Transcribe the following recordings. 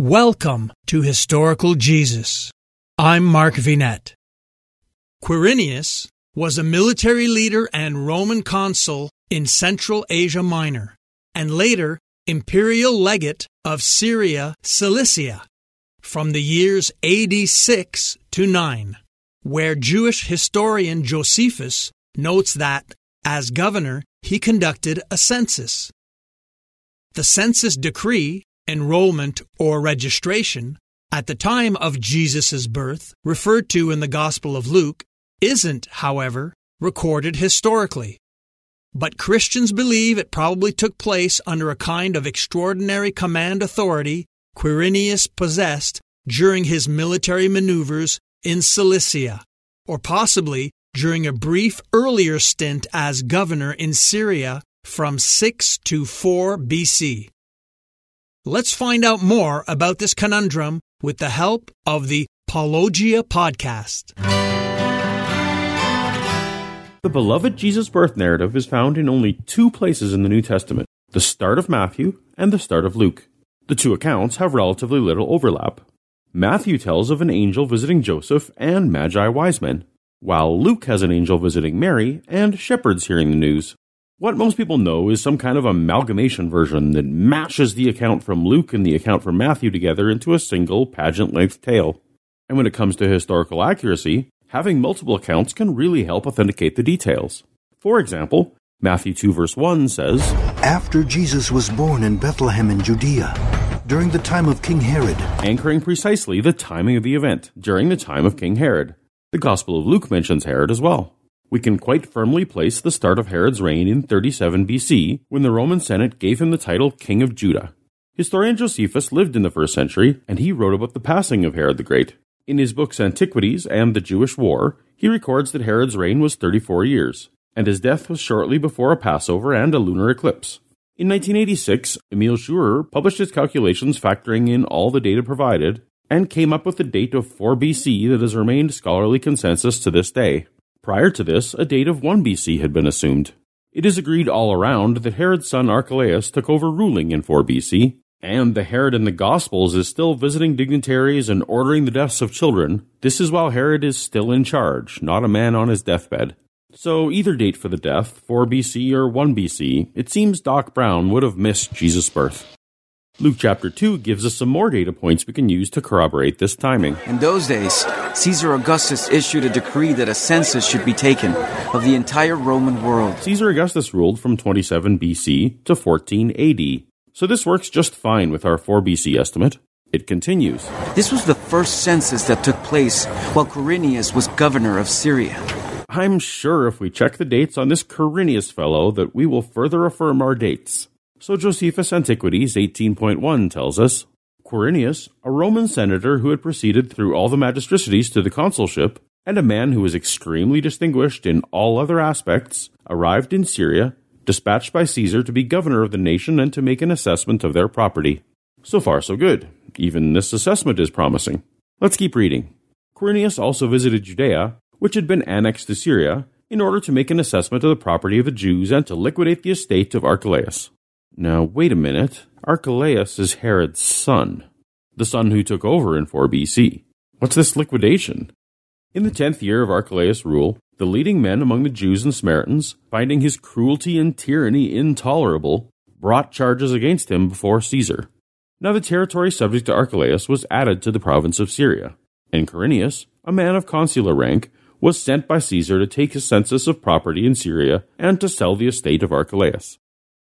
Welcome to Historical Jesus. I'm Mark Vinet. Quirinius was a military leader and Roman consul in Central Asia Minor, and later imperial legate of Syria Cilicia from the years AD 6 to 9, where Jewish historian Josephus notes that, as governor, he conducted a census. The census decree enrollment, or registration at the time of Jesus' birth, referred to in the Gospel of Luke, isn't, however, recorded historically. But Christians believe it probably took place under a kind of extraordinary command authority Quirinius possessed during his military maneuvers in Cilicia, or possibly during a brief earlier stint as governor in Syria from 6 to 4 BC. Let's find out more about this conundrum with the help of the Paulogia podcast. The beloved Jesus birth narrative is found in only two places in the New Testament the start of Matthew and the start of Luke. The two accounts have relatively little overlap. Matthew tells of an angel visiting Joseph and Magi wise men, while Luke has an angel visiting Mary and shepherds hearing the news. What most people know is some kind of amalgamation version that mashes the account from Luke and the account from Matthew together into a single pageant length tale. And when it comes to historical accuracy, having multiple accounts can really help authenticate the details. For example, Matthew 2 verse 1 says, After Jesus was born in Bethlehem in Judea, during the time of King Herod, anchoring precisely the timing of the event, during the time of King Herod. The Gospel of Luke mentions Herod as well we can quite firmly place the start of Herod's reign in 37 BC, when the Roman Senate gave him the title King of Judah. Historian Josephus lived in the first century, and he wrote about the passing of Herod the Great. In his books Antiquities and the Jewish War, he records that Herod's reign was 34 years, and his death was shortly before a Passover and a lunar eclipse. In 1986, Emil Schurer published his calculations factoring in all the data provided, and came up with the date of 4 BC that has remained scholarly consensus to this day. Prior to this, a date of 1 BC had been assumed. It is agreed all around that Herod's son Archelaus took over ruling in 4 BC, and the Herod in the Gospels is still visiting dignitaries and ordering the deaths of children. This is while Herod is still in charge, not a man on his deathbed. So, either date for the death, 4 BC or 1 BC, it seems Doc Brown would have missed Jesus' birth. Luke chapter 2 gives us some more data points we can use to corroborate this timing. In those days, Caesar Augustus issued a decree that a census should be taken of the entire Roman world. Caesar Augustus ruled from 27 BC to 14 AD, so this works just fine with our 4 BC estimate. It continues. This was the first census that took place while Quirinius was governor of Syria. I'm sure if we check the dates on this Quirinius fellow that we will further affirm our dates. So Josephus Antiquities 18.1 tells us Quirinius, a Roman senator who had proceeded through all the magistracies to the consulship, and a man who was extremely distinguished in all other aspects, arrived in Syria, dispatched by Caesar to be governor of the nation and to make an assessment of their property. So far, so good. Even this assessment is promising. Let's keep reading. Quirinius also visited Judea, which had been annexed to Syria, in order to make an assessment of the property of the Jews and to liquidate the estate of Archelaus. Now, wait a minute. Archelaus is Herod's son, the son who took over in 4 BC. What's this liquidation? In the tenth year of Archelaus' rule, the leading men among the Jews and Samaritans, finding his cruelty and tyranny intolerable, brought charges against him before Caesar. Now the territory subject to Archelaus was added to the province of Syria, and Quirinius, a man of consular rank, was sent by Caesar to take a census of property in Syria and to sell the estate of Archelaus.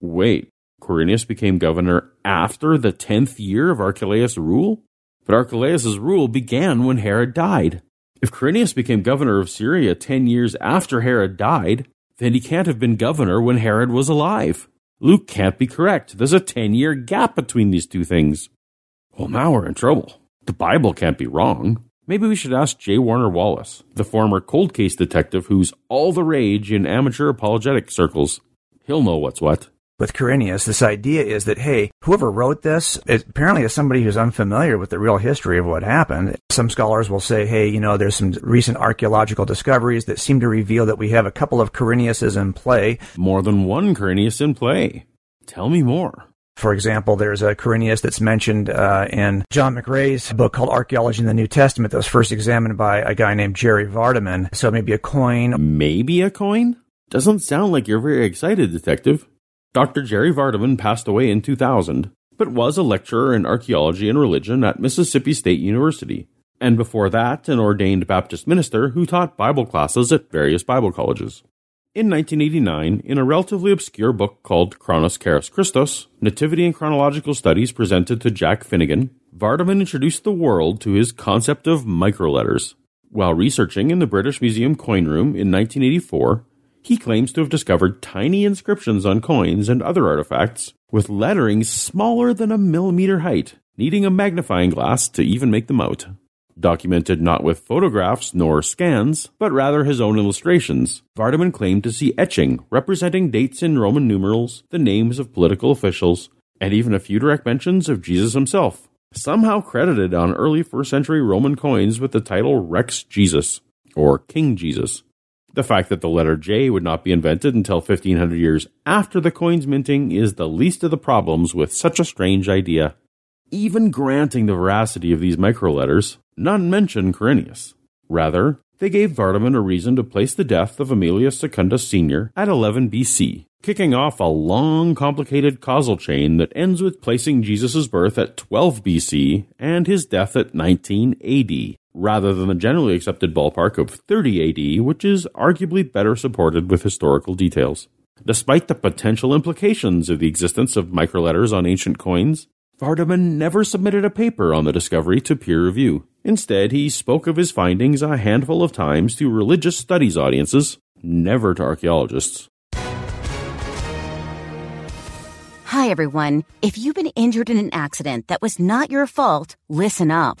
Wait, Quirinius became governor after the tenth year of Archelaus' rule? But Archelaus' rule began when Herod died. If Quirinius became governor of Syria ten years after Herod died, then he can't have been governor when Herod was alive. Luke can't be correct. There's a ten year gap between these two things. Well, now we're in trouble. The Bible can't be wrong. Maybe we should ask J. Warner Wallace, the former cold case detective who's all the rage in amateur apologetic circles. He'll know what's what with Quirinius, this idea is that, hey, whoever wrote this is apparently is somebody who's unfamiliar with the real history of what happened. Some scholars will say, hey, you know, there's some recent archaeological discoveries that seem to reveal that we have a couple of Quiriniuses in play. More than one Quirinius in play. Tell me more. For example, there's a Quirinius that's mentioned uh, in John McRay's book called Archaeology in the New Testament that was first examined by a guy named Jerry Vardaman. So maybe a coin. Maybe a coin? Doesn't sound like you're very excited, Detective. Dr. Jerry Vardaman passed away in 2000, but was a lecturer in archaeology and religion at Mississippi State University, and before that, an ordained Baptist minister who taught Bible classes at various Bible colleges. In 1989, in a relatively obscure book called Chronos Kairos Christos, Nativity and Chronological Studies presented to Jack Finegan, Vardaman introduced the world to his concept of microletters. While researching in the British Museum coin room in 1984, he claims to have discovered tiny inscriptions on coins and other artifacts with lettering smaller than a millimeter height, needing a magnifying glass to even make them out documented not with photographs nor scans, but rather his own illustrations. Vardaman claimed to see etching representing dates in Roman numerals, the names of political officials, and even a few direct mentions of Jesus himself, somehow credited on early first century Roman coins with the title Rex Jesus, or King Jesus. The fact that the letter J would not be invented until 1500 years after the coin's minting is the least of the problems with such a strange idea. Even granting the veracity of these microletters, none mention Quirinius. Rather, they gave Vardaman a reason to place the death of Aemilius Secundus Sr. at 11 BC, kicking off a long, complicated causal chain that ends with placing Jesus' birth at 12 BC and his death at 19 AD, rather than the generally accepted ballpark of 30 AD, which is arguably better supported with historical details. Despite the potential implications of the existence of microletters on ancient coins, Vardaman never submitted a paper on the discovery to peer review. Instead, he spoke of his findings a handful of times to religious studies audiences, never to archaeologists. Hi, everyone. If you've been injured in an accident that was not your fault, listen up.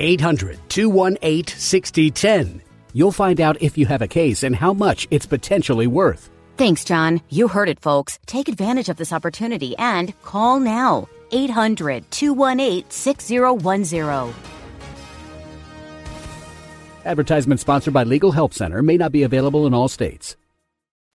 800 218 6010. You'll find out if you have a case and how much it's potentially worth. Thanks, John. You heard it, folks. Take advantage of this opportunity and call now. 800 218 6010. Advertisement sponsored by Legal Help Center may not be available in all states.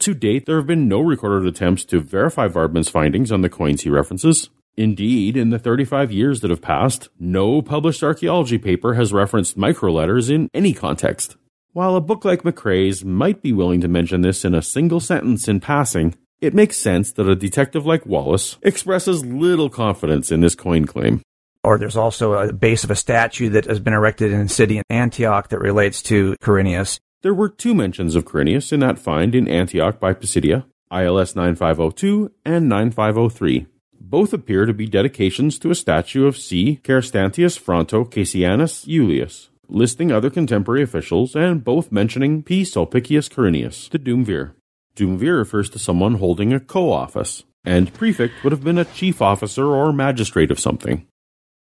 To date, there have been no recorded attempts to verify Vardaman's findings on the coins he references. Indeed, in the 35 years that have passed, no published archaeology paper has referenced microletters in any context. While a book like McRay's might be willing to mention this in a single sentence in passing, it makes sense that a detective like Wallace expresses little confidence in this coin claim. Or there's also a base of a statue that has been erected in the city of Antioch that relates to Quirinius. There were two mentions of Quirinius in that find in Antioch by Pisidia, ILS 9502 and 9503. Both appear to be dedications to a statue of C. Caristanius Fronto Cassianus Iulius, listing other contemporary officials and both mentioning P. Sulpicius Quirinius, the Duumvir. Duumvir refers to someone holding a co-office, and prefect would have been a chief officer or magistrate of something.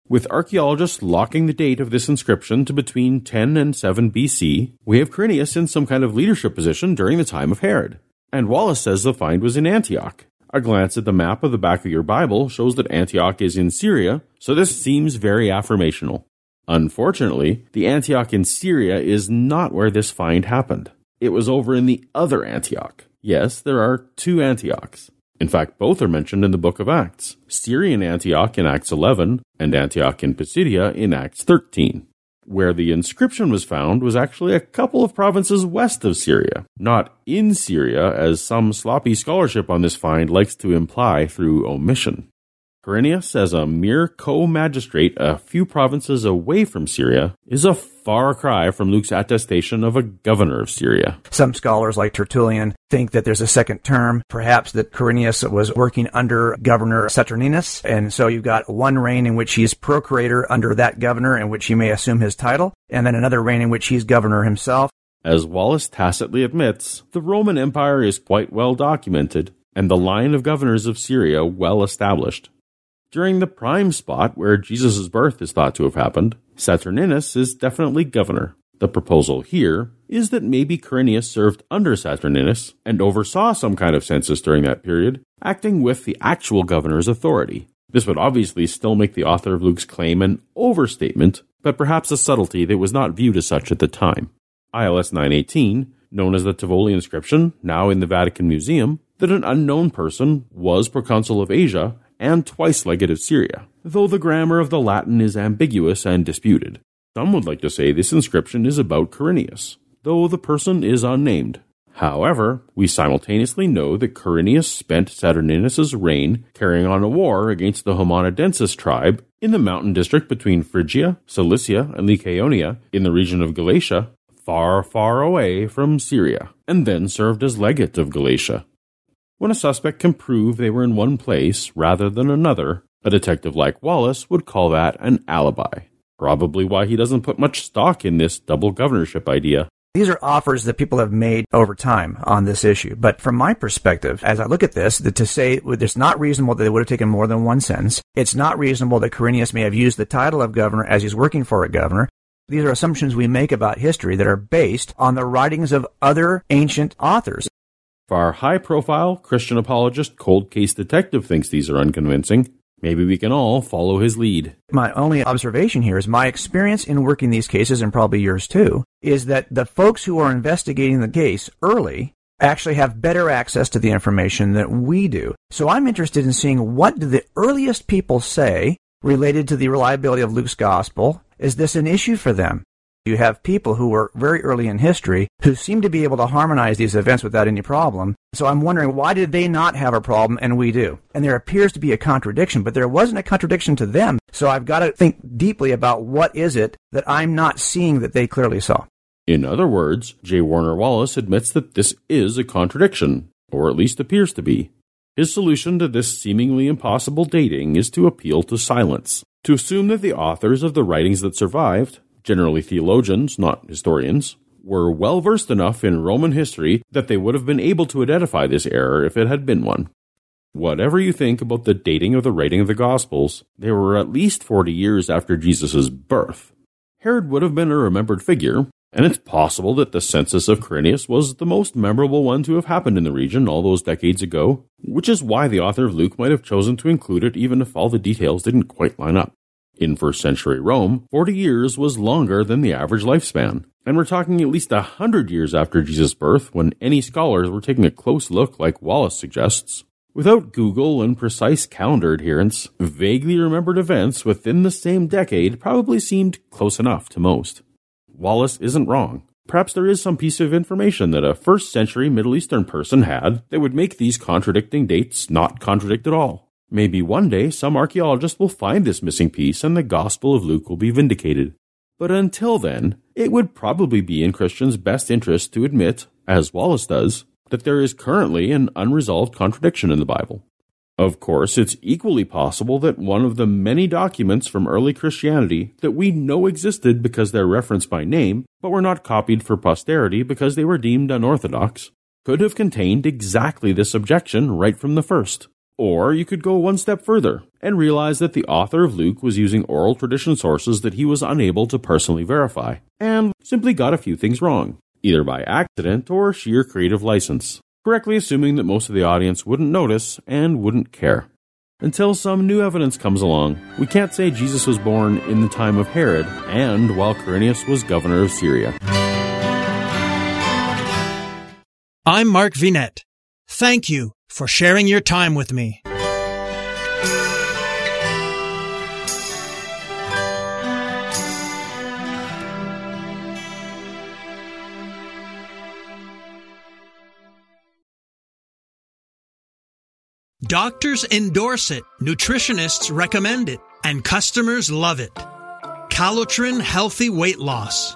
With archaeologists locking the date of this inscription to between 10 and 7 BC, we have Quirinius in some kind of leadership position during the time of Herod. And Wallace says the find was in Antioch. A glance at the map of the back of your Bible shows that Antioch is in Syria, so this seems very affirmational. Unfortunately, the Antioch in Syria is not where this find happened. It was over in the other Antioch. Yes, there are two Antiochs. In fact, both are mentioned in the book of Acts Syrian Antioch in Acts 11 and Antioch in Pisidia in Acts 13. Where the inscription was found was actually a couple of provinces west of Syria, not in Syria, as some sloppy scholarship on this find likes to imply through omission. Quirinius, as a mere co magistrate a few provinces away from Syria, is a far cry from Luke's attestation of a governor of Syria. Some scholars, like Tertullian, think that there's a second term, perhaps that Quirinius was working under Governor Saturninus, and so you've got one reign in which he's procurator under that governor, in which he may assume his title, and then another reign in which he's governor himself. As Wallace tacitly admits, the Roman Empire is quite well documented, and the line of governors of Syria well established. During the prime spot where Jesus' birth is thought to have happened, Saturninus is definitely governor. The proposal here is that maybe Quirinius served under Saturninus and oversaw some kind of census during that period, acting with the actual governor's authority. This would obviously still make the author of Luke's claim an overstatement, but perhaps a subtlety that was not viewed as such at the time. ILS 918, known as the Tivoli inscription, now in the Vatican Museum, that an unknown person was proconsul of Asia and twice legate of Syria, though the grammar of the Latin is ambiguous and disputed. Some would like to say this inscription is about Quirinius, though the person is unnamed. However, we simultaneously know that Quirinius spent Saturninus' reign carrying on a war against the Homonadenses tribe in the mountain district between Phrygia, Cilicia, and Lycaonia in the region of Galatia, far, far away from Syria, and then served as legate of Galatia. When a suspect can prove they were in one place rather than another, a detective like Wallace would call that an alibi. Probably why he doesn't put much stock in this double governorship idea. These are offers that people have made over time on this issue. But from my perspective, as I look at this, to say it's not reasonable that they would have taken more than one sentence. It's not reasonable that Quirinius may have used the title of governor as he's working for a governor. These are assumptions we make about history that are based on the writings of other ancient authors. Our high profile Christian apologist cold case detective thinks these are unconvincing, Maybe we can all follow his lead. My only observation here is my experience in working these cases, and probably yours too, is that the folks who are investigating the case early actually have better access to the information than we do. So I'm interested in seeing what do the earliest people say related to the reliability of Luke's gospel. Is this an issue for them? You have people who were very early in history who seem to be able to harmonize these events without any problem. So I'm wondering why did they not have a problem and we do? And there appears to be a contradiction, but there wasn't a contradiction to them. So I've got to think deeply about what is it that I'm not seeing that they clearly saw. In other words, J. Warner Wallace admits that this is a contradiction, or at least appears to be. His solution to this seemingly impossible dating is to appeal to silence, to assume that the authors of the writings that survived generally theologians, not historians, were well versed enough in Roman history that they would have been able to identify this error if it had been one. Whatever you think about the dating of the writing of the Gospels, they were at least 40 years after Jesus' birth. Herod would have been a remembered figure, and it's possible that the census of Quirinius was the most memorable one to have happened in the region all those decades ago, which is why the author of Luke might have chosen to include it even if all the details didn't quite line up. In first century Rome, 40 years was longer than the average lifespan. And we're talking at least a hundred years after Jesus' birth when any scholars were taking a close look, like Wallace suggests. Without Google and precise calendar adherence, vaguely remembered events within the same decade probably seemed close enough to most. Wallace isn't wrong. Perhaps there is some piece of information that a first century Middle Eastern person had that would make these contradicting dates not contradict at all. Maybe one day some archaeologist will find this missing piece and the Gospel of Luke will be vindicated. But until then, it would probably be in Christians' best interest to admit, as Wallace does, that there is currently an unresolved contradiction in the Bible. Of course, it's equally possible that one of the many documents from early Christianity that we know existed because they're referenced by name, but were not copied for posterity because they were deemed unorthodox, could have contained exactly this objection right from the first. Or you could go one step further and realize that the author of Luke was using oral tradition sources that he was unable to personally verify, and simply got a few things wrong, either by accident or sheer creative license, correctly assuming that most of the audience wouldn't notice and wouldn't care. Until some new evidence comes along, we can't say Jesus was born in the time of Herod and while Quirinius was governor of Syria. I'm Mark Vinet. Thank you for sharing your time with me. Doctors endorse it, nutritionists recommend it, and customers love it. Calotren Healthy Weight Loss.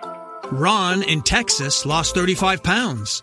Ron in Texas lost 35 pounds.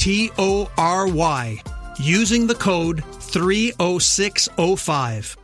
T O R Y, using the code 30605.